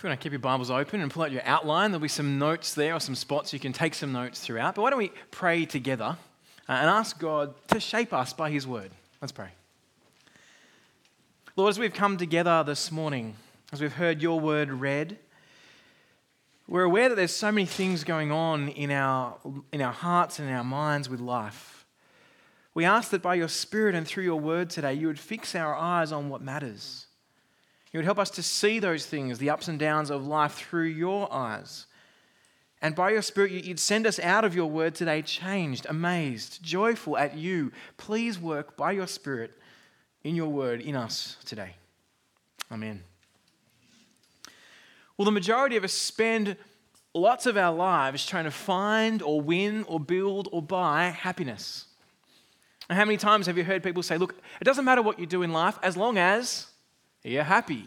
If you want to keep your Bibles open and pull out your outline, there'll be some notes there or some spots you can take some notes throughout. But why don't we pray together uh, and ask God to shape us by His word? Let's pray. Lord, as we've come together this morning, as we've heard your word read, we're aware that there's so many things going on in our, in our hearts and in our minds with life. We ask that by your Spirit and through your word today, you would fix our eyes on what matters you would help us to see those things, the ups and downs of life, through your eyes. And by your Spirit, you'd send us out of your word today changed, amazed, joyful at you. Please work by your Spirit in your word in us today. Amen. Well, the majority of us spend lots of our lives trying to find or win or build or buy happiness. And how many times have you heard people say, look, it doesn't matter what you do in life as long as you're happy.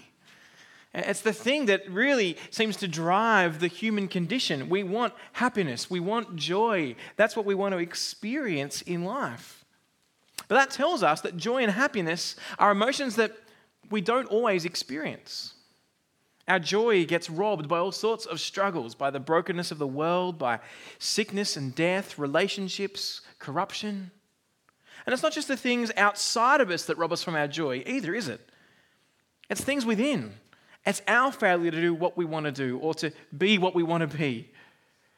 It's the thing that really seems to drive the human condition. We want happiness, we want joy. That's what we want to experience in life. But that tells us that joy and happiness are emotions that we don't always experience. Our joy gets robbed by all sorts of struggles, by the brokenness of the world, by sickness and death, relationships, corruption. And it's not just the things outside of us that rob us from our joy either, is it? It's things within. It's our failure to do what we want to do or to be what we want to be,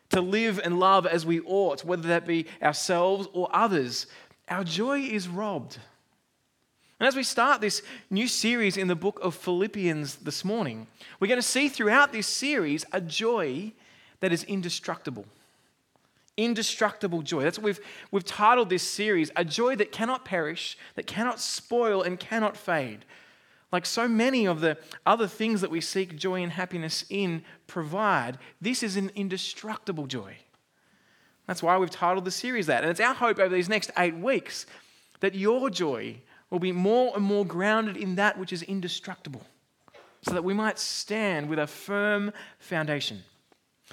to live and love as we ought, whether that be ourselves or others. Our joy is robbed. And as we start this new series in the book of Philippians this morning, we're going to see throughout this series a joy that is indestructible. Indestructible joy. That's what we've, we've titled this series A Joy That Cannot Perish, That Cannot Spoil, and Cannot Fade. Like so many of the other things that we seek joy and happiness in provide, this is an indestructible joy. That's why we've titled the series that. And it's our hope over these next eight weeks that your joy will be more and more grounded in that which is indestructible, so that we might stand with a firm foundation.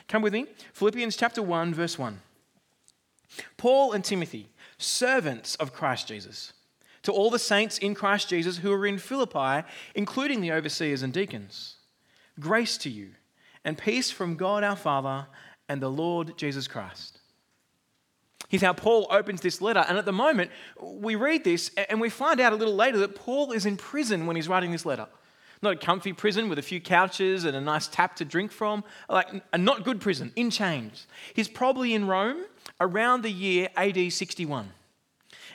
Come with me. Philippians chapter 1, verse 1. Paul and Timothy, servants of Christ Jesus to all the saints in Christ Jesus who are in Philippi, including the overseers and deacons. Grace to you and peace from God our Father and the Lord Jesus Christ. Here's how Paul opens this letter. And at the moment, we read this and we find out a little later that Paul is in prison when he's writing this letter. Not a comfy prison with a few couches and a nice tap to drink from, like a not good prison, in chains. He's probably in Rome around the year AD 61.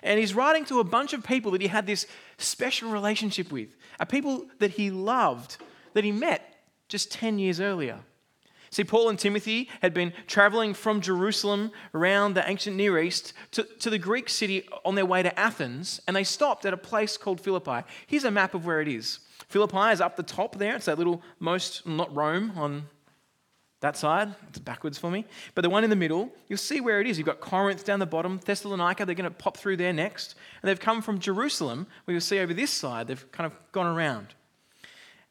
And he's writing to a bunch of people that he had this special relationship with, a people that he loved, that he met just 10 years earlier. See, Paul and Timothy had been traveling from Jerusalem around the ancient Near East to, to the Greek city on their way to Athens, and they stopped at a place called Philippi. Here's a map of where it is. Philippi is up the top there. It's that little most, not Rome, on that side, it's backwards for me. But the one in the middle, you'll see where it is. You've got Corinth down the bottom, Thessalonica, they're going to pop through there next. And they've come from Jerusalem, where you'll see over this side, they've kind of gone around.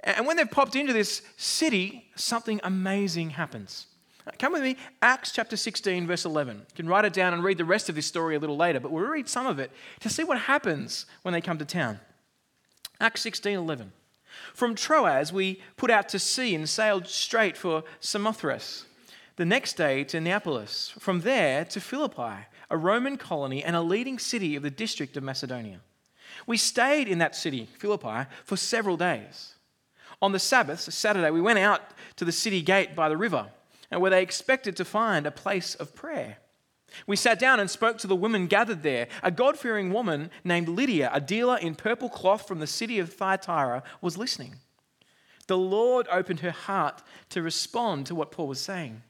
And when they've popped into this city, something amazing happens. Come with me, Acts chapter 16, verse 11. You can write it down and read the rest of this story a little later, but we'll read some of it to see what happens when they come to town. Acts 16, 11. From Troas, we put out to sea and sailed straight for Samothrace. The next day to Neapolis. From there to Philippi, a Roman colony and a leading city of the district of Macedonia. We stayed in that city, Philippi, for several days. On the Sabbath, Saturday, we went out to the city gate by the river, and where they expected to find a place of prayer. We sat down and spoke to the women gathered there. A God fearing woman named Lydia, a dealer in purple cloth from the city of Thyatira, was listening. The Lord opened her heart to respond to what Paul was saying.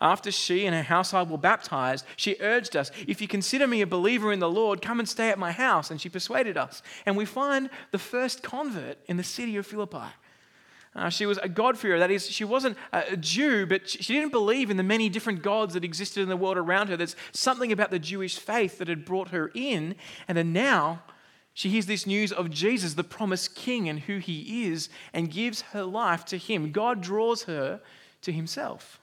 After she and her household were baptized, she urged us, If you consider me a believer in the Lord, come and stay at my house. And she persuaded us. And we find the first convert in the city of Philippi. Uh, she was a God-fearer. That is, she wasn't a Jew, but she didn't believe in the many different gods that existed in the world around her. There's something about the Jewish faith that had brought her in. And then now she hears this news of Jesus, the promised king, and who he is, and gives her life to him. God draws her to himself.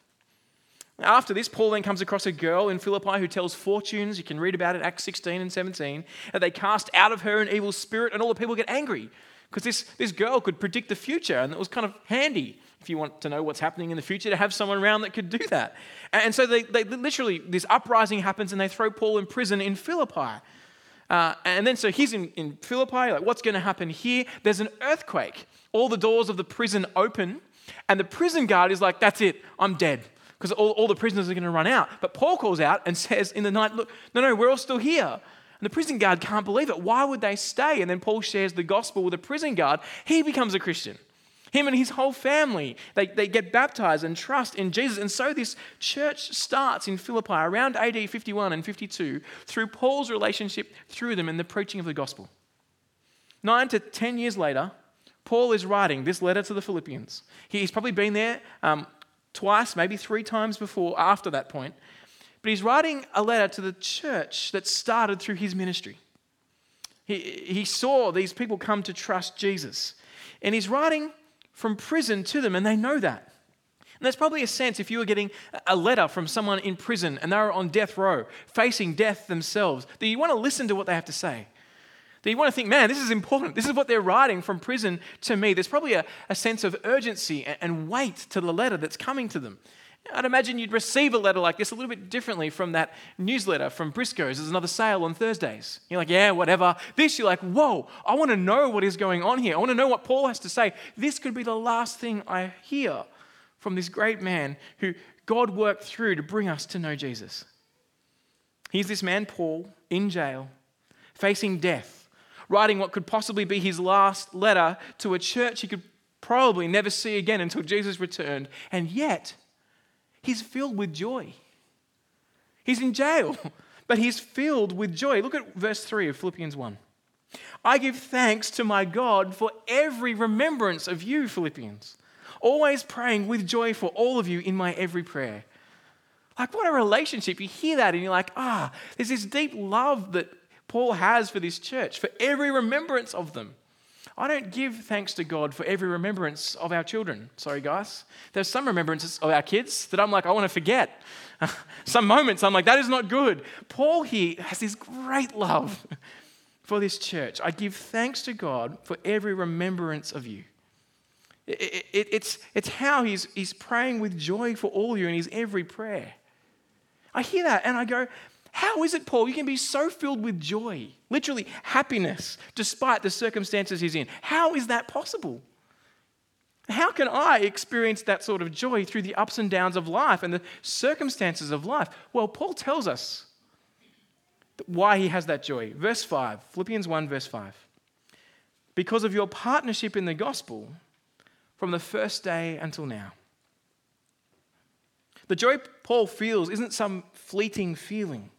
After this, Paul then comes across a girl in Philippi who tells fortunes. You can read about it, Acts 16 and 17. That they cast out of her an evil spirit, and all the people get angry because this, this girl could predict the future and it was kind of handy if you want to know what's happening in the future, to have someone around that could do that. And so they, they literally, this uprising happens and they throw Paul in prison in Philippi. Uh, and then so he's in, in Philippi, like, what's going to happen here? There's an earthquake. All the doors of the prison open, and the prison guard is like, that's it, I'm dead. Because all, all the prisoners are going to run out. But Paul calls out and says in the night, look, no, no, we're all still here. And the prison guard can't believe it. Why would they stay? And then Paul shares the gospel with the prison guard. He becomes a Christian. Him and his whole family, they, they get baptized and trust in Jesus. And so this church starts in Philippi around AD 51 and 52 through Paul's relationship through them and the preaching of the gospel. Nine to ten years later, Paul is writing this letter to the Philippians. He's probably been there um, twice, maybe three times before, after that point. But he's writing a letter to the church that started through his ministry. He, he saw these people come to trust Jesus. And he's writing from prison to them, and they know that. And there's probably a sense if you were getting a letter from someone in prison and they were on death row, facing death themselves, that you want to listen to what they have to say. That you want to think, man, this is important. This is what they're writing from prison to me. There's probably a, a sense of urgency and weight to the letter that's coming to them. I'd imagine you'd receive a letter like this a little bit differently from that newsletter from Briscoe's. There's another sale on Thursdays. You're like, yeah, whatever. This, you're like, whoa, I want to know what is going on here. I want to know what Paul has to say. This could be the last thing I hear from this great man who God worked through to bring us to know Jesus. He's this man, Paul, in jail, facing death, writing what could possibly be his last letter to a church he could probably never see again until Jesus returned. And yet, He's filled with joy. He's in jail, but he's filled with joy. Look at verse 3 of Philippians 1. I give thanks to my God for every remembrance of you, Philippians, always praying with joy for all of you in my every prayer. Like, what a relationship. You hear that and you're like, ah, there's this deep love that Paul has for this church, for every remembrance of them. I don't give thanks to God for every remembrance of our children. Sorry, guys. There's some remembrances of our kids that I'm like, I want to forget. some moments I'm like, that is not good. Paul here has this great love for this church. I give thanks to God for every remembrance of you. It, it, it's, it's how he's, he's praying with joy for all you in his every prayer. I hear that and I go, how is it, Paul, you can be so filled with joy, literally happiness, despite the circumstances he's in? How is that possible? How can I experience that sort of joy through the ups and downs of life and the circumstances of life? Well, Paul tells us why he has that joy. Verse 5, Philippians 1, verse 5. Because of your partnership in the gospel from the first day until now. The joy Paul feels isn't some fleeting feeling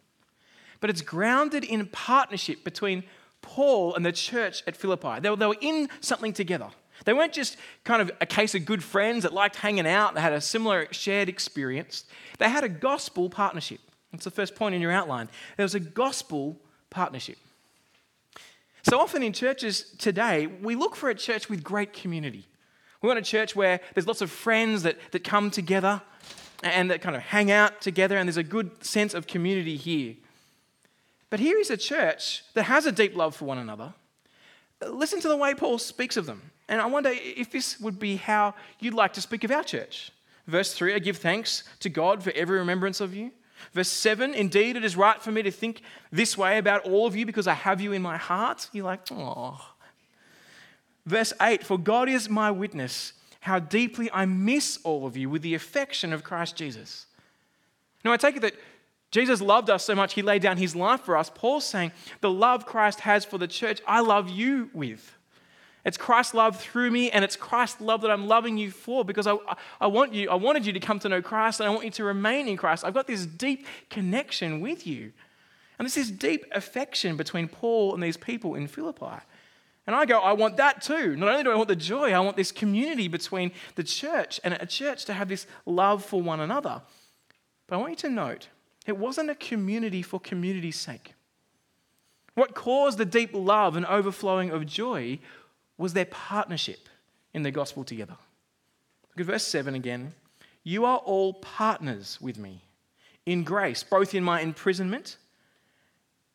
but it's grounded in partnership between Paul and the church at Philippi. They were, they were in something together. They weren't just kind of a case of good friends that liked hanging out, they had a similar shared experience. They had a gospel partnership. That's the first point in your outline. There was a gospel partnership. So often in churches today, we look for a church with great community. We want a church where there's lots of friends that, that come together and that kind of hang out together, and there's a good sense of community here. But here is a church that has a deep love for one another. Listen to the way Paul speaks of them. And I wonder if this would be how you'd like to speak of our church. Verse 3 I give thanks to God for every remembrance of you. Verse 7 Indeed, it is right for me to think this way about all of you because I have you in my heart. You're like, oh. Verse 8 For God is my witness, how deeply I miss all of you with the affection of Christ Jesus. Now, I take it that Jesus loved us so much, he laid down his life for us. Paul's saying, The love Christ has for the church, I love you with. It's Christ's love through me, and it's Christ's love that I'm loving you for because I, I, want you, I wanted you to come to know Christ and I want you to remain in Christ. I've got this deep connection with you. And this deep affection between Paul and these people in Philippi. And I go, I want that too. Not only do I want the joy, I want this community between the church and a church to have this love for one another. But I want you to note it wasn't a community for community's sake. What caused the deep love and overflowing of joy was their partnership in the gospel together. Look at verse 7 again. You are all partners with me in grace, both in my imprisonment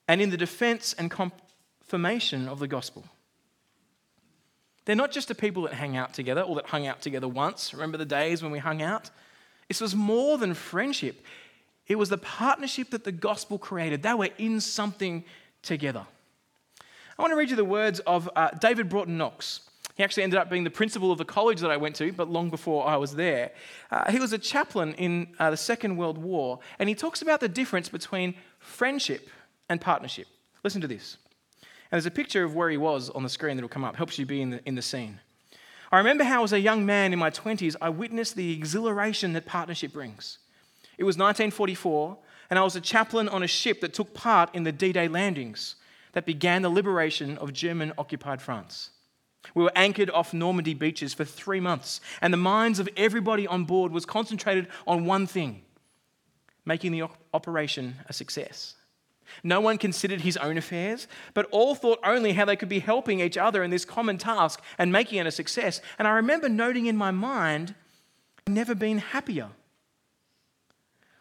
and in the defense and confirmation of the gospel. They're not just the people that hang out together or that hung out together once. Remember the days when we hung out? This was more than friendship, it was the partnership that the gospel created. They were in something together. I want to read you the words of uh, David Broughton Knox. He actually ended up being the principal of the college that I went to, but long before I was there. Uh, he was a chaplain in uh, the Second World War, and he talks about the difference between friendship and partnership. Listen to this. And there's a picture of where he was on the screen that'll come up, helps you be in the, in the scene. I remember how, as a young man in my 20s, I witnessed the exhilaration that partnership brings. It was 1944, and I was a chaplain on a ship that took part in the D Day landings that began the liberation of German occupied France. We were anchored off Normandy beaches for three months, and the minds of everybody on board was concentrated on one thing making the operation a success. No one considered his own affairs, but all thought only how they could be helping each other in this common task and making it a success. And I remember noting in my mind, I've never been happier.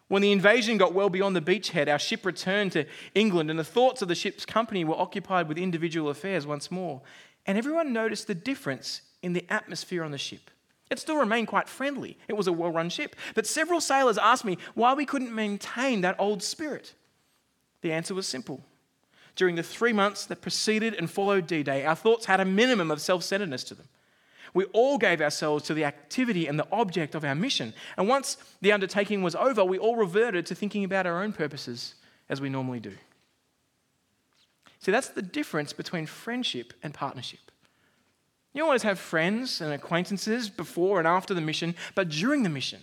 When the invasion got well beyond the beachhead, our ship returned to England, and the thoughts of the ship's company were occupied with individual affairs once more and everyone noticed the difference in the atmosphere on the ship. It still remained quite friendly. It was a well run ship. But several sailors asked me why we couldn't maintain that old spirit. The answer was simple. During the three months that preceded and followed D Day, our thoughts had a minimum of self centeredness to them. We all gave ourselves to the activity and the object of our mission. And once the undertaking was over, we all reverted to thinking about our own purposes as we normally do. See, that's the difference between friendship and partnership. You always have friends and acquaintances before and after the mission, but during the mission,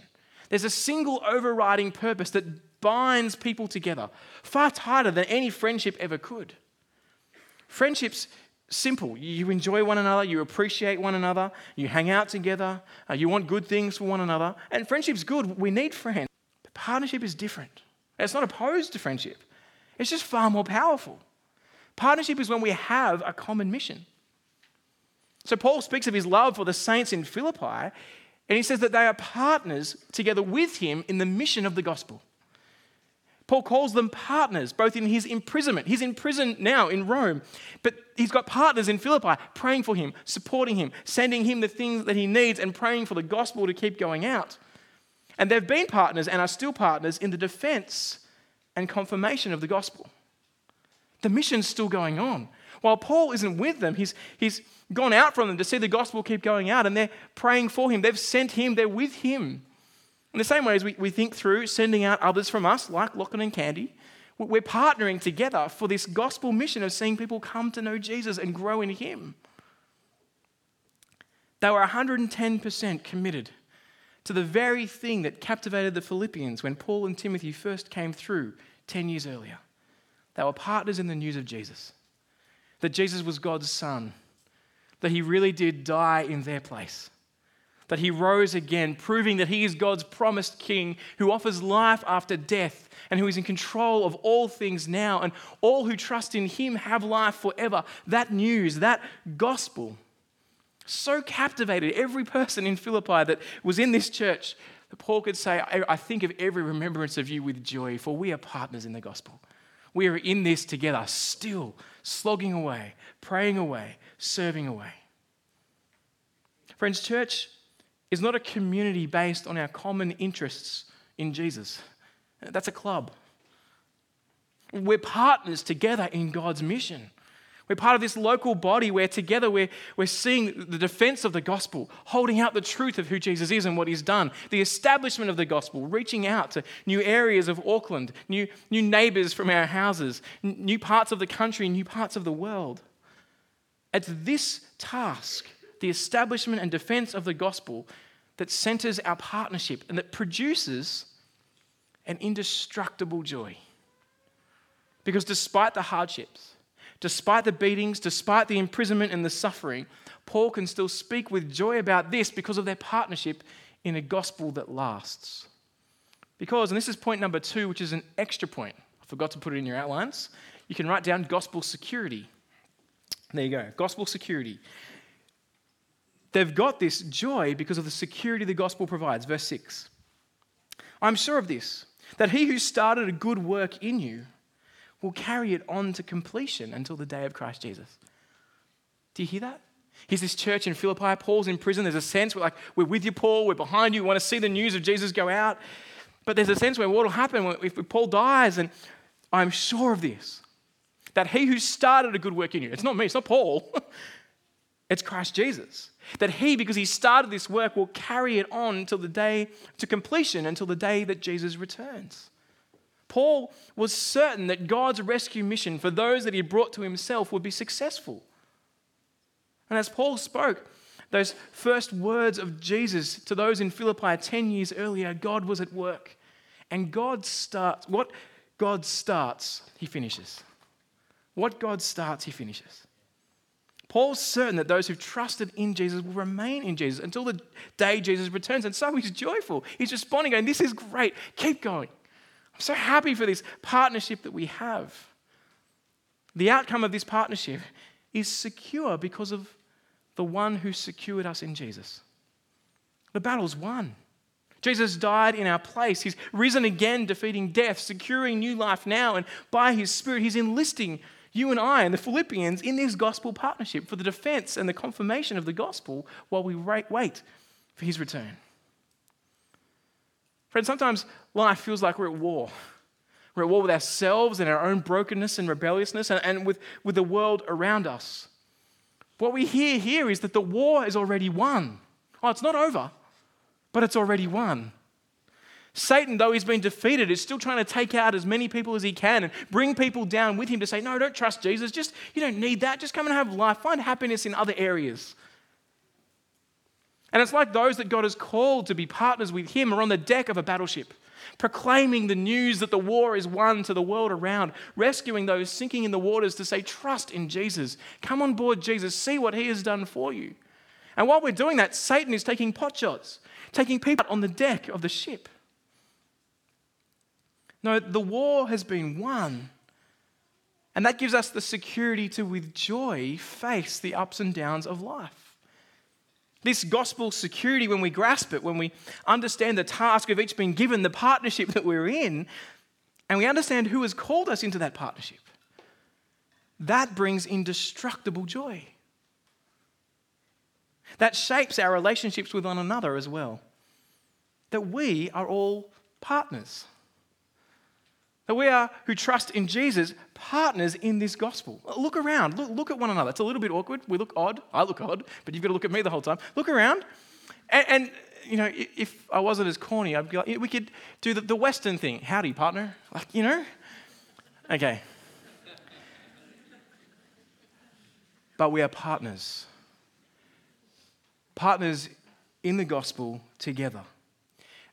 there's a single overriding purpose that binds people together, far tighter than any friendship ever could. Friendship's simple. You enjoy one another, you appreciate one another, you hang out together, uh, you want good things for one another. And friendship's good. We need friends. But partnership is different. It's not opposed to friendship, it's just far more powerful. Partnership is when we have a common mission. So Paul speaks of his love for the saints in Philippi, and he says that they are partners together with him in the mission of the gospel. Paul calls them partners, both in his imprisonment. He's in prison now in Rome, but he's got partners in Philippi praying for him, supporting him, sending him the things that he needs, and praying for the gospel to keep going out. And they've been partners and are still partners in the defense and confirmation of the gospel. The mission's still going on. While Paul isn't with them, he's, he's gone out from them to see the gospel keep going out, and they're praying for him. They've sent him, they're with him. In the same way as we, we think through sending out others from us, like Lachlan and Candy, we're partnering together for this gospel mission of seeing people come to know Jesus and grow in Him. They were 110% committed to the very thing that captivated the Philippians when Paul and Timothy first came through 10 years earlier. They were partners in the news of Jesus, that Jesus was God's Son, that He really did die in their place, that He rose again, proving that He is God's promised King who offers life after death and who is in control of all things now. And all who trust in Him have life forever. That news, that gospel, so captivated every person in Philippi that was in this church that Paul could say, I think of every remembrance of you with joy, for we are partners in the gospel. We are in this together, still slogging away, praying away, serving away. Friends, church is not a community based on our common interests in Jesus. That's a club. We're partners together in God's mission. We're part of this local body where together we're, we're seeing the defense of the gospel, holding out the truth of who Jesus is and what he's done, the establishment of the gospel, reaching out to new areas of Auckland, new, new neighbors from our houses, new parts of the country, new parts of the world. It's this task, the establishment and defense of the gospel, that centers our partnership and that produces an indestructible joy. Because despite the hardships, despite the beatings, despite the imprisonment and the suffering, Paul can still speak with joy about this because of their partnership in a gospel that lasts. Because, and this is point number two, which is an extra point. I forgot to put it in your outlines. You can write down gospel security. There you go, gospel security. They've got this joy because of the security the gospel provides. Verse 6. I'm sure of this, that he who started a good work in you will carry it on to completion until the day of Christ Jesus. Do you hear that? Here's this church in Philippi. Paul's in prison. There's a sense we're like, we're with you, Paul. We're behind you. We want to see the news of Jesus go out. But there's a sense where what will happen if Paul dies? And I'm sure of this that he who started a good work in you, it's not me, it's not Paul, it's Christ Jesus. That he, because he started this work, will carry it on until the day to completion, until the day that Jesus returns. Paul was certain that God's rescue mission for those that he brought to himself would be successful. And as Paul spoke, those first words of Jesus to those in Philippi 10 years earlier, God was at work. And God starts, what God starts, he finishes. What God starts, he finishes. Paul's certain that those who've trusted in Jesus will remain in Jesus until the day Jesus returns. And so he's joyful. He's responding, going, This is great. Keep going. I'm so happy for this partnership that we have. The outcome of this partnership is secure because of the one who secured us in Jesus. The battle's won. Jesus died in our place. He's risen again, defeating death, securing new life now, and by his Spirit, he's enlisting you and I and the Philippians in this gospel partnership for the defense and the confirmation of the gospel while we wait for his return. Friends, sometimes life feels like we're at war. We're at war with ourselves and our own brokenness and rebelliousness and, and with, with the world around us. What we hear here is that the war is already won. Oh, it's not over, but it's already won. Satan, though he's been defeated, is still trying to take out as many people as he can and bring people down with him to say, No, don't trust Jesus. Just, you don't need that. Just come and have life. Find happiness in other areas. And it's like those that God has called to be partners with him are on the deck of a battleship, proclaiming the news that the war is won to the world around, rescuing those sinking in the waters to say, Trust in Jesus. Come on board, Jesus. See what he has done for you. And while we're doing that, Satan is taking potshots, taking people out on the deck of the ship. No, the war has been won. And that gives us the security to, with joy, face the ups and downs of life. This gospel security, when we grasp it, when we understand the task we've each been given, the partnership that we're in, and we understand who has called us into that partnership, that brings indestructible joy. That shapes our relationships with one another as well. That we are all partners. That we are, who trust in Jesus, partners in this gospel. Look around. Look, look at one another. It's a little bit awkward. We look odd. I look odd, but you've got to look at me the whole time. Look around. And, and you know, if I wasn't as corny, I'd be like, we could do the, the Western thing. Howdy, partner. Like, you know? Okay. but we are partners. Partners in the gospel together.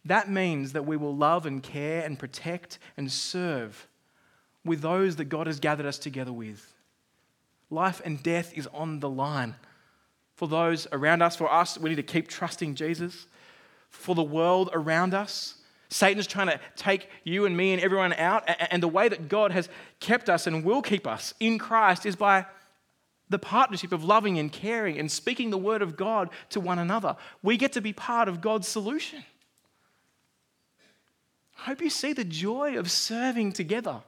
That means that we will love and care and protect and serve with those that God has gathered us together with. Life and death is on the line. For those around us, for us, we need to keep trusting Jesus. For the world around us, Satan's trying to take you and me and everyone out. And the way that God has kept us and will keep us in Christ is by the partnership of loving and caring and speaking the word of God to one another. We get to be part of God's solution. I hope you see the joy of serving together.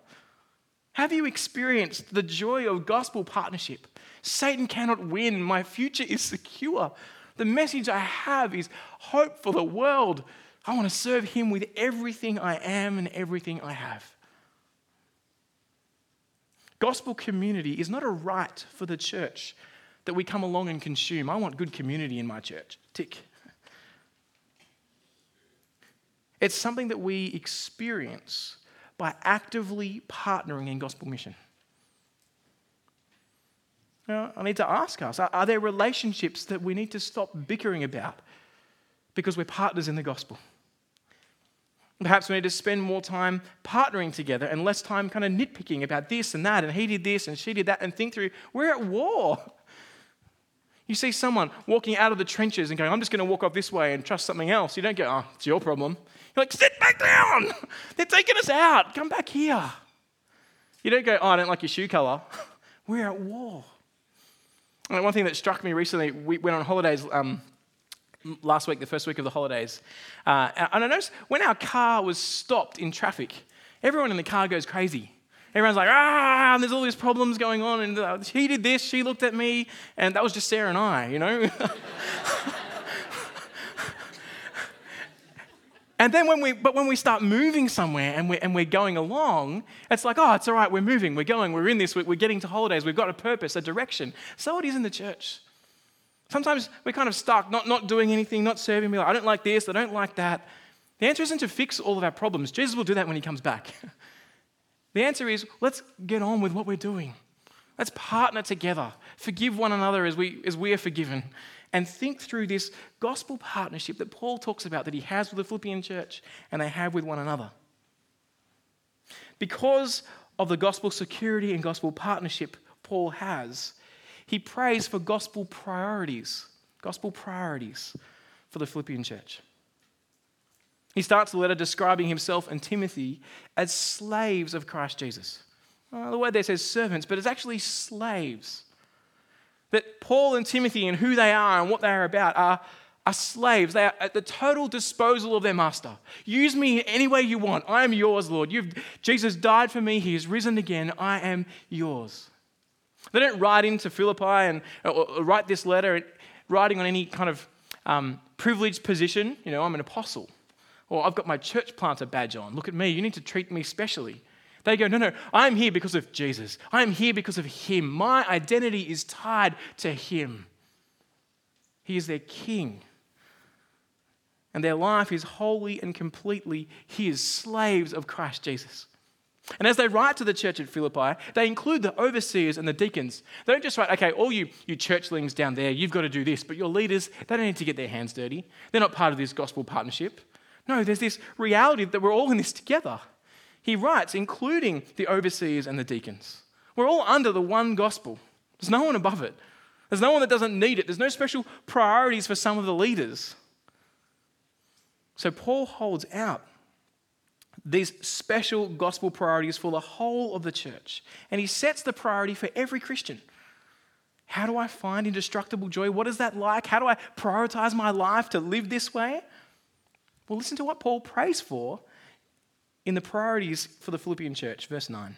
Have you experienced the joy of gospel partnership? Satan cannot win. My future is secure. The message I have is hope for the world. I want to serve him with everything I am and everything I have. Gospel community is not a right for the church that we come along and consume. I want good community in my church. Tick. It's something that we experience by actively partnering in gospel mission. Now, I need to ask us are there relationships that we need to stop bickering about because we're partners in the gospel? Perhaps we need to spend more time partnering together and less time kind of nitpicking about this and that, and he did this and she did that, and think through we're at war. You see someone walking out of the trenches and going, I'm just going to walk off this way and trust something else. You don't go, oh, it's your problem. You're like, sit back down. They're taking us out. Come back here. You don't go, oh, I don't like your shoe color. We're at war. And one thing that struck me recently, we went on holidays um, last week, the first week of the holidays. Uh, and I noticed when our car was stopped in traffic, everyone in the car goes crazy. Everyone's like, ah, and there's all these problems going on, and uh, he did this, she looked at me, and that was just Sarah and I, you know? And then when we, but when we start moving somewhere and we're, and we're going along, it's like, oh, it's all right, we're moving, we're going, we're in this, we're, getting to holidays, we've got a purpose, a direction. So it is in the church. Sometimes we're kind of stuck, not, not doing anything, not serving. We're like, I don't like this, I don't like that. The answer isn't to fix all of our problems. Jesus will do that when he comes back. the answer is, let's get on with what we're doing. Let's partner together, forgive one another as we, as we are forgiven, and think through this gospel partnership that Paul talks about that he has with the Philippian church and they have with one another. Because of the gospel security and gospel partnership Paul has, he prays for gospel priorities, gospel priorities for the Philippian church. He starts the letter describing himself and Timothy as slaves of Christ Jesus. Well, the word there says servants, but it's actually slaves that Paul and Timothy and who they are and what they are about are, are slaves. They are at the total disposal of their master. Use me any way you want. I am yours, Lord. You've, Jesus died for me. He is risen again. I am yours. They don't write into Philippi and write this letter writing on any kind of um, privileged position. You know, I'm an apostle. Or I've got my church planter badge on. Look at me. You need to treat me specially. They go, no, no, I'm here because of Jesus. I'm here because of Him. My identity is tied to Him. He is their King. And their life is wholly and completely His, slaves of Christ Jesus. And as they write to the church at Philippi, they include the overseers and the deacons. They don't just write, okay, all you, you churchlings down there, you've got to do this, but your leaders, they don't need to get their hands dirty. They're not part of this gospel partnership. No, there's this reality that we're all in this together he writes, including the overseers and the deacons. We're all under the one gospel. There's no one above it. There's no one that doesn't need it. There's no special priorities for some of the leaders. So Paul holds out these special gospel priorities for the whole of the church. And he sets the priority for every Christian. How do I find indestructible joy? What is that like? How do I prioritize my life to live this way? Well, listen to what Paul prays for in the priorities for the Philippian church, verse 9.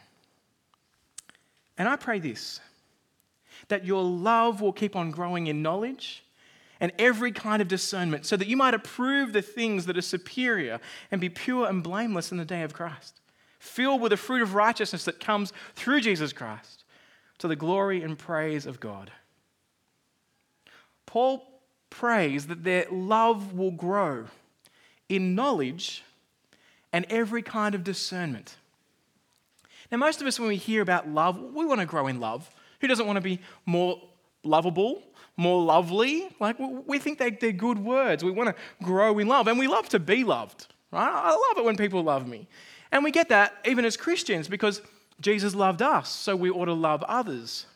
And I pray this that your love will keep on growing in knowledge and every kind of discernment, so that you might approve the things that are superior and be pure and blameless in the day of Christ, filled with the fruit of righteousness that comes through Jesus Christ to the glory and praise of God. Paul prays that their love will grow in knowledge and every kind of discernment. Now, most of us, when we hear about love, we want to grow in love. Who doesn't want to be more lovable, more lovely? Like, we think they, they're good words. We want to grow in love, and we love to be loved, right? I love it when people love me. And we get that even as Christians because Jesus loved us, so we ought to love others.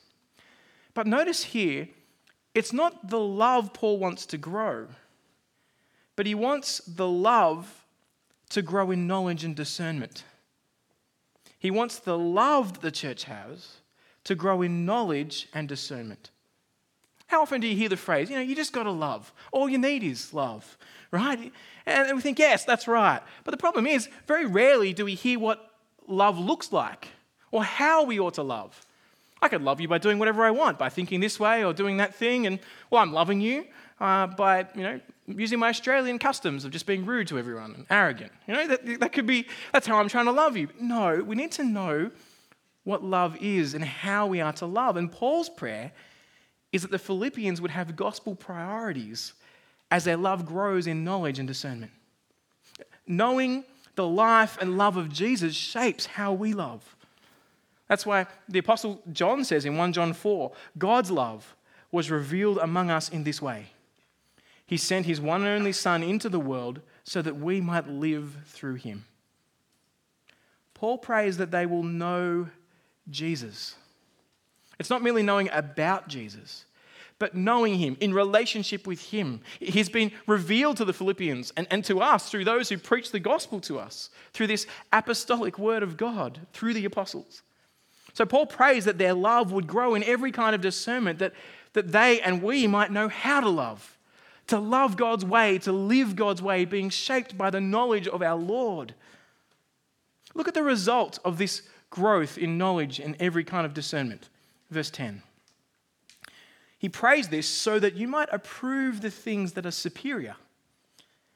But notice here, it's not the love Paul wants to grow, but he wants the love to grow in knowledge and discernment. He wants the love that the church has to grow in knowledge and discernment. How often do you hear the phrase, you know, you just got to love? All you need is love, right? And we think, yes, that's right. But the problem is, very rarely do we hear what love looks like or how we ought to love. I could love you by doing whatever I want, by thinking this way or doing that thing, and well, I'm loving you uh, by, you know, using my Australian customs of just being rude to everyone and arrogant. You know, that, that could be, that's how I'm trying to love you. No, we need to know what love is and how we are to love. And Paul's prayer is that the Philippians would have gospel priorities as their love grows in knowledge and discernment. Knowing the life and love of Jesus shapes how we love. That's why the Apostle John says in 1 John 4 God's love was revealed among us in this way he sent his one and only Son into the world so that we might live through him. Paul prays that they will know Jesus. It's not merely knowing about Jesus, but knowing him in relationship with him. He's been revealed to the Philippians and, and to us through those who preach the gospel to us, through this apostolic word of God, through the apostles. So Paul prays that their love would grow in every kind of discernment, that, that they and we might know how to love to love God's way, to live God's way, being shaped by the knowledge of our Lord. Look at the result of this growth in knowledge and every kind of discernment. Verse 10. He prays this so that you might approve the things that are superior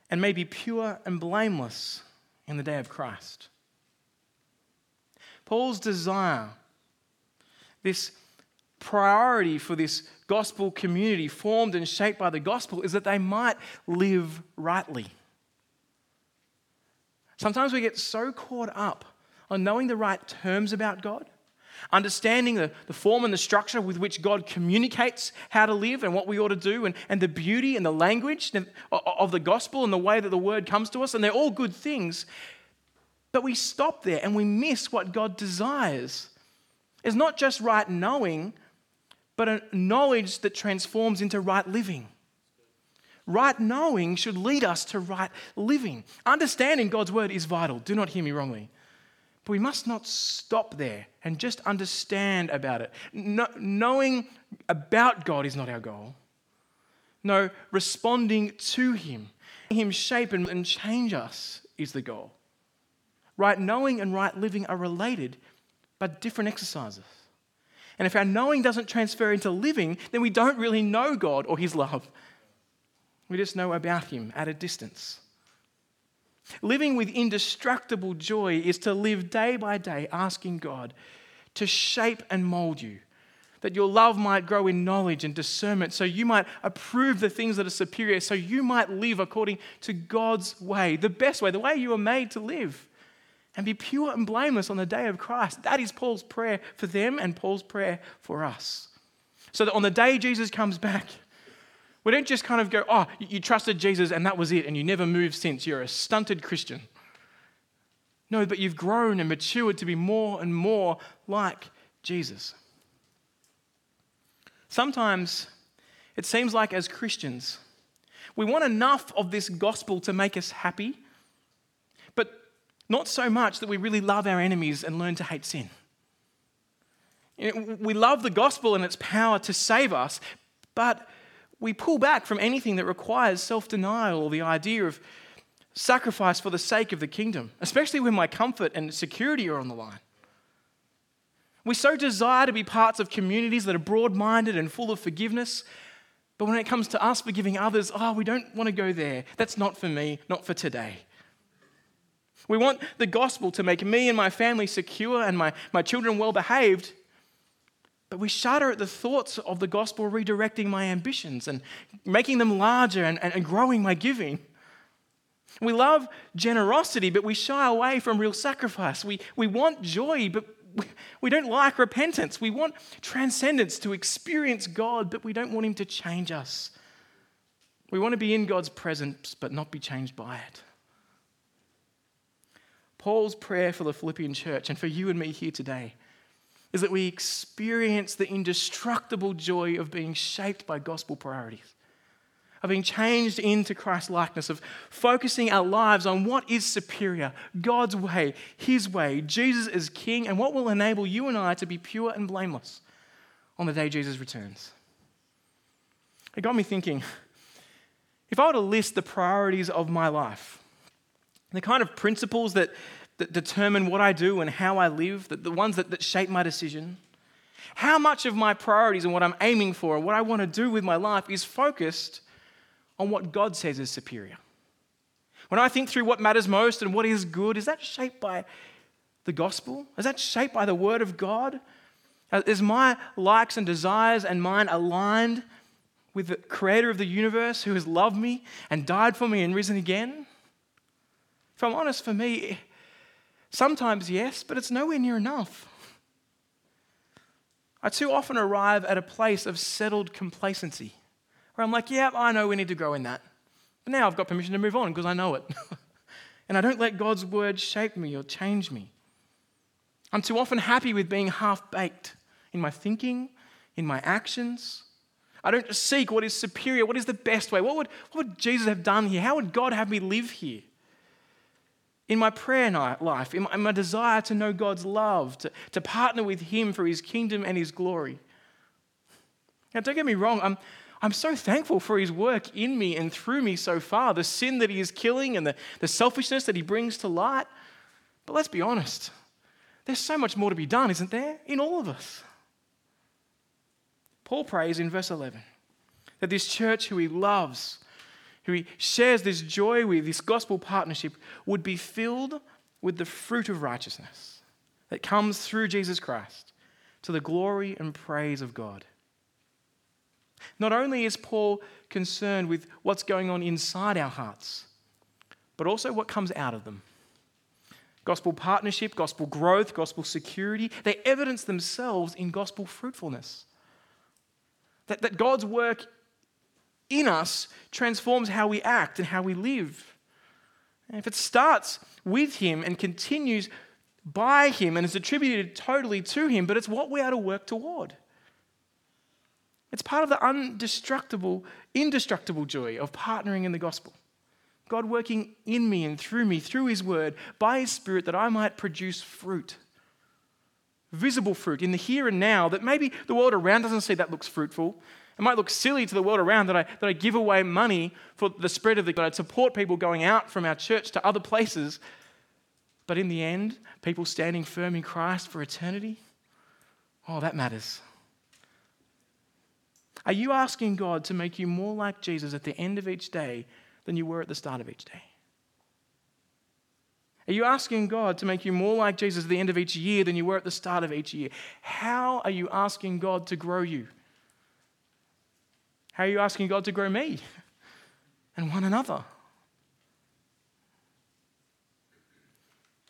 and may be pure and blameless in the day of Christ. Paul's desire, this priority for this gospel community formed and shaped by the gospel, is that they might live rightly. Sometimes we get so caught up on knowing the right terms about God, understanding the, the form and the structure with which God communicates how to live and what we ought to do, and, and the beauty and the language of the gospel and the way that the word comes to us, and they're all good things. But we stop there and we miss what God desires. It's not just right knowing, but a knowledge that transforms into right living. Right knowing should lead us to right living. Understanding God's word is vital. Do not hear me wrongly. But we must not stop there and just understand about it. No, knowing about God is not our goal. No, responding to Him, Him shape and, and change us is the goal. Right knowing and right living are related, but different exercises. And if our knowing doesn't transfer into living, then we don't really know God or His love. We just know about Him at a distance. Living with indestructible joy is to live day by day asking God to shape and mold you, that your love might grow in knowledge and discernment, so you might approve the things that are superior, so you might live according to God's way, the best way, the way you were made to live, and be pure and blameless on the day of Christ. That is Paul's prayer for them and Paul's prayer for us. So that on the day Jesus comes back, we don't just kind of go, oh, you trusted Jesus and that was it, and you never moved since. You're a stunted Christian. No, but you've grown and matured to be more and more like Jesus. Sometimes it seems like as Christians, we want enough of this gospel to make us happy, but not so much that we really love our enemies and learn to hate sin. We love the gospel and its power to save us, but we pull back from anything that requires self denial or the idea of sacrifice for the sake of the kingdom, especially when my comfort and security are on the line. We so desire to be parts of communities that are broad minded and full of forgiveness, but when it comes to us forgiving others, oh, we don't want to go there. That's not for me, not for today. We want the gospel to make me and my family secure and my, my children well behaved, but we shudder at the thoughts of the gospel redirecting my ambitions and making them larger and, and, and growing my giving. We love generosity, but we shy away from real sacrifice. We, we want joy, but we, we don't like repentance. We want transcendence to experience God, but we don't want Him to change us. We want to be in God's presence, but not be changed by it. Paul's prayer for the Philippian church and for you and me here today is that we experience the indestructible joy of being shaped by gospel priorities, of being changed into Christ likeness, of focusing our lives on what is superior God's way, His way, Jesus is King, and what will enable you and I to be pure and blameless on the day Jesus returns. It got me thinking if I were to list the priorities of my life, the kind of principles that that determine what I do and how I live, the, the ones that, that shape my decision? How much of my priorities and what I'm aiming for and what I want to do with my life is focused on what God says is superior? When I think through what matters most and what is good, is that shaped by the gospel? Is that shaped by the word of God? Uh, is my likes and desires and mine aligned with the creator of the universe who has loved me and died for me and risen again? If I'm honest, for me, Sometimes, yes, but it's nowhere near enough. I too often arrive at a place of settled complacency where I'm like, yeah, I know we need to grow in that. But now I've got permission to move on because I know it. and I don't let God's word shape me or change me. I'm too often happy with being half baked in my thinking, in my actions. I don't seek what is superior, what is the best way. What would, what would Jesus have done here? How would God have me live here? In my prayer life, in my desire to know God's love, to, to partner with Him for His kingdom and His glory. Now, don't get me wrong, I'm, I'm so thankful for His work in me and through me so far, the sin that He is killing and the, the selfishness that He brings to light. But let's be honest, there's so much more to be done, isn't there, in all of us? Paul prays in verse 11 that this church who he loves, who he shares this joy with, this gospel partnership, would be filled with the fruit of righteousness that comes through Jesus Christ to the glory and praise of God. Not only is Paul concerned with what's going on inside our hearts, but also what comes out of them. Gospel partnership, gospel growth, gospel security, they evidence themselves in gospel fruitfulness. That, that God's work in us transforms how we act and how we live. And if it starts with Him and continues by Him and is attributed totally to Him, but it's what we are to work toward. It's part of the undestructible, indestructible joy of partnering in the gospel. God working in me and through me, through His Word, by His Spirit, that I might produce fruit. Visible fruit in the here and now that maybe the world around doesn't see that looks fruitful. It might look silly to the world around that I, that I give away money for the spread of the God. I support people going out from our church to other places. But in the end, people standing firm in Christ for eternity, oh, that matters. Are you asking God to make you more like Jesus at the end of each day than you were at the start of each day? Are you asking God to make you more like Jesus at the end of each year than you were at the start of each year? How are you asking God to grow you? How are you asking God to grow me and one another?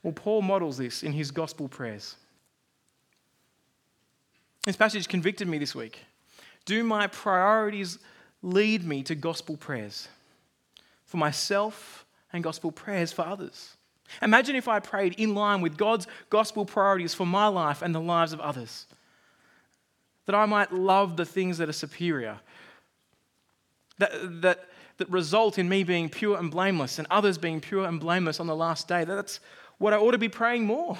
Well, Paul models this in his gospel prayers. This passage convicted me this week. Do my priorities lead me to gospel prayers for myself and gospel prayers for others? Imagine if I prayed in line with God's gospel priorities for my life and the lives of others. That I might love the things that are superior, that, that, that result in me being pure and blameless and others being pure and blameless on the last day. That's what I ought to be praying more.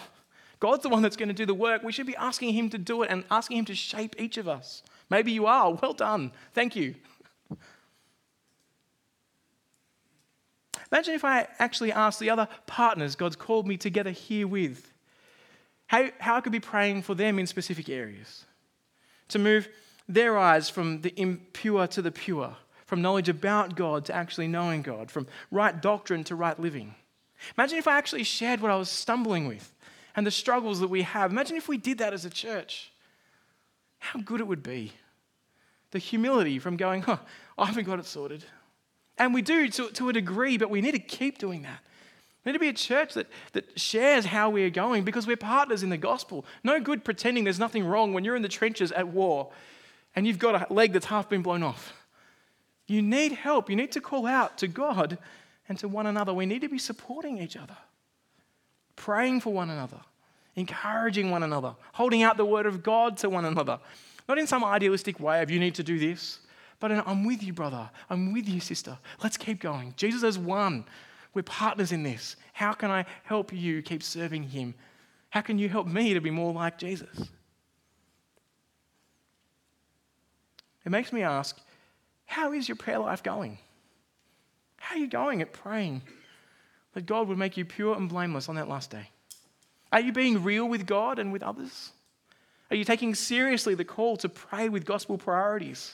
God's the one that's going to do the work. We should be asking Him to do it and asking Him to shape each of us. Maybe you are. Well done. Thank you. Imagine if I actually asked the other partners God's called me together here with, how, how I could be praying for them in specific areas. To move their eyes from the impure to the pure, from knowledge about God to actually knowing God, from right doctrine to right living. Imagine if I actually shared what I was stumbling with and the struggles that we have. Imagine if we did that as a church. How good it would be the humility from going, huh, I haven't got it sorted. And we do to, to a degree, but we need to keep doing that. We need to be a church that, that shares how we are going because we're partners in the gospel. No good pretending there's nothing wrong when you're in the trenches at war and you've got a leg that's half been blown off. You need help. You need to call out to God and to one another. We need to be supporting each other, praying for one another, encouraging one another, holding out the word of God to one another. Not in some idealistic way of you need to do this, but in, I'm with you, brother. I'm with you, sister. Let's keep going. Jesus is one. We're partners in this. How can I help you keep serving him? How can you help me to be more like Jesus? It makes me ask how is your prayer life going? How are you going at praying that God would make you pure and blameless on that last day? Are you being real with God and with others? Are you taking seriously the call to pray with gospel priorities?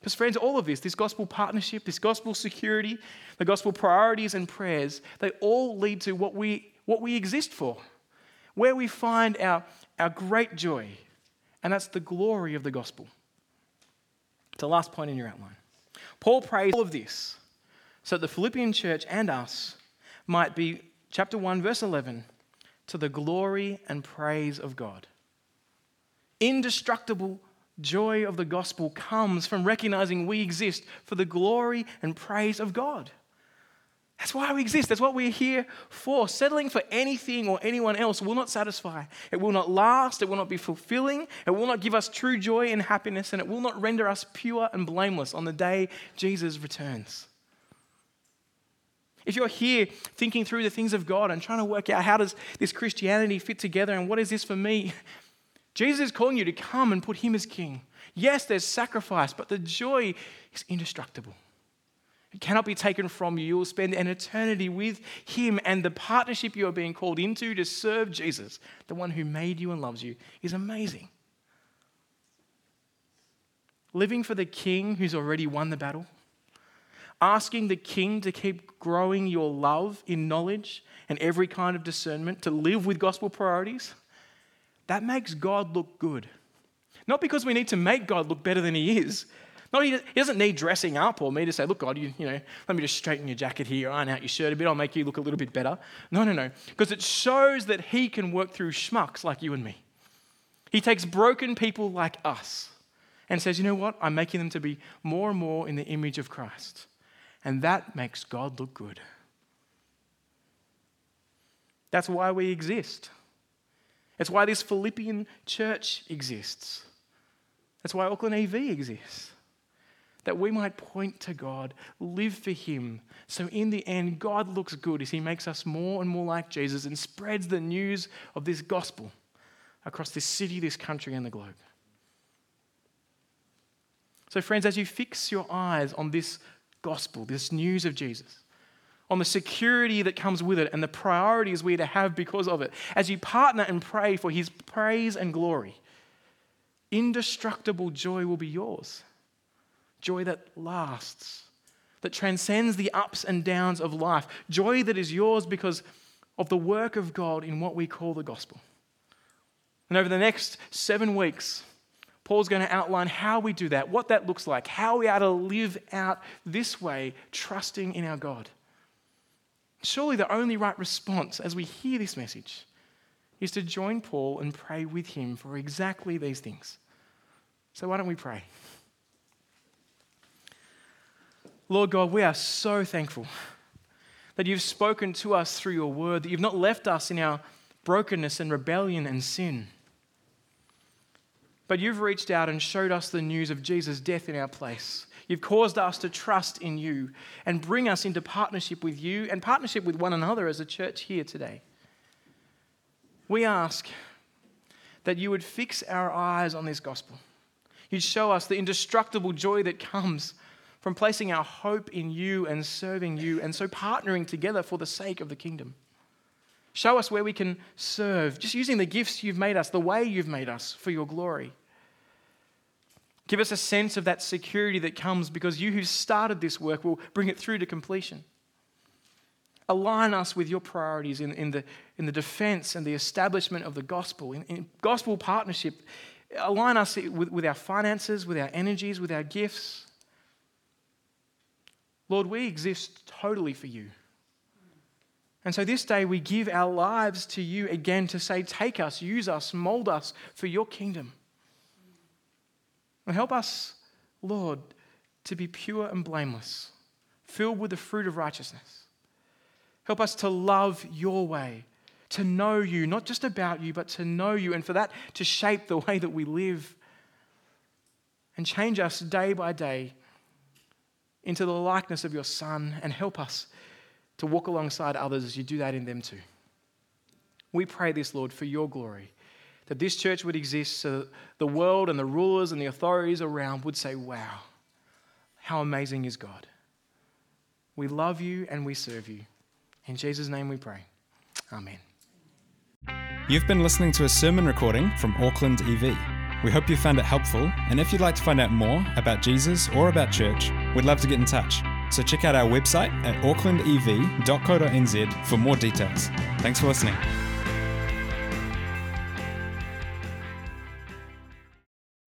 Because, friends, all of this, this gospel partnership, this gospel security, the gospel priorities and prayers, they all lead to what we, what we exist for, where we find our, our great joy, and that's the glory of the gospel. It's the last point in your outline. Paul prays all of this so that the Philippian church and us might be, chapter 1, verse 11, to the glory and praise of God. Indestructible joy of the gospel comes from recognizing we exist for the glory and praise of God. That's why we exist. That's what we're here for. Settling for anything or anyone else will not satisfy. It will not last. It will not be fulfilling. It will not give us true joy and happiness. And it will not render us pure and blameless on the day Jesus returns. If you're here thinking through the things of God and trying to work out how does this Christianity fit together and what is this for me, Jesus is calling you to come and put him as king. Yes, there's sacrifice, but the joy is indestructible. Cannot be taken from you. You will spend an eternity with Him, and the partnership you are being called into to serve Jesus, the one who made you and loves you, is amazing. Living for the King who's already won the battle, asking the King to keep growing your love in knowledge and every kind of discernment, to live with gospel priorities, that makes God look good. Not because we need to make God look better than He is, not, he doesn't need dressing up or me to say, look, God, you, you know, let me just straighten your jacket here, iron out your shirt a bit, I'll make you look a little bit better. No, no, no. Because it shows that he can work through schmucks like you and me. He takes broken people like us and says, you know what? I'm making them to be more and more in the image of Christ. And that makes God look good. That's why we exist. It's why this Philippian church exists. That's why Auckland EV exists that we might point to God, live for Him. So, in the end, God looks good as He makes us more and more like Jesus and spreads the news of this gospel across this city, this country, and the globe. So, friends, as you fix your eyes on this gospel, this news of Jesus, on the security that comes with it and the priorities we are to have because of it, as you partner and pray for His praise and glory, indestructible joy will be yours joy that lasts, that transcends the ups and downs of life, joy that is yours because of the work of God in what we call the gospel. And over the next seven weeks, Paul's going to outline how we do that, what that looks like, how we are to live out this way, trusting in our God. Surely the only right response as we hear this message is to join Paul and pray with him for exactly these things. So, why don't we pray? Lord God, we are so thankful that you've spoken to us through your word, that you've not left us in our brokenness and rebellion and sin. But you've reached out and showed us the news of Jesus' death in our place. You've caused us to trust in you and bring us into partnership with you and partnership with one another as a church here today. We ask that you would fix our eyes on this gospel. You'd show us the indestructible joy that comes from placing our hope in you and serving you, and so partnering together for the sake of the kingdom. Show us where we can serve, just using the gifts you've made us, the way you've made us for your glory. Give us a sense of that security that comes because you who started this work will bring it through to completion. Align us with your priorities in, in, the, in the defense and the establishment of the gospel, in, in gospel partnership. Align us with, with our finances, with our energies, with our gifts. Lord, we exist totally for you. And so this day we give our lives to you again to say, Take us, use us, mold us for your kingdom. And help us, Lord, to be pure and blameless, filled with the fruit of righteousness. Help us to love your way, to know you, not just about you, but to know you, and for that to shape the way that we live and change us day by day into the likeness of your Son and help us to walk alongside others as you do that in them too. We pray this, Lord, for your glory, that this church would exist so that the world and the rulers and the authorities around would say, Wow, how amazing is God. We love you and we serve you. In Jesus' name we pray. Amen. You've been listening to a sermon recording from Auckland EV. We hope you found it helpful, and if you'd like to find out more about Jesus or about church, we'd love to get in touch. So check out our website at aucklandev.co.nz for more details. Thanks for listening.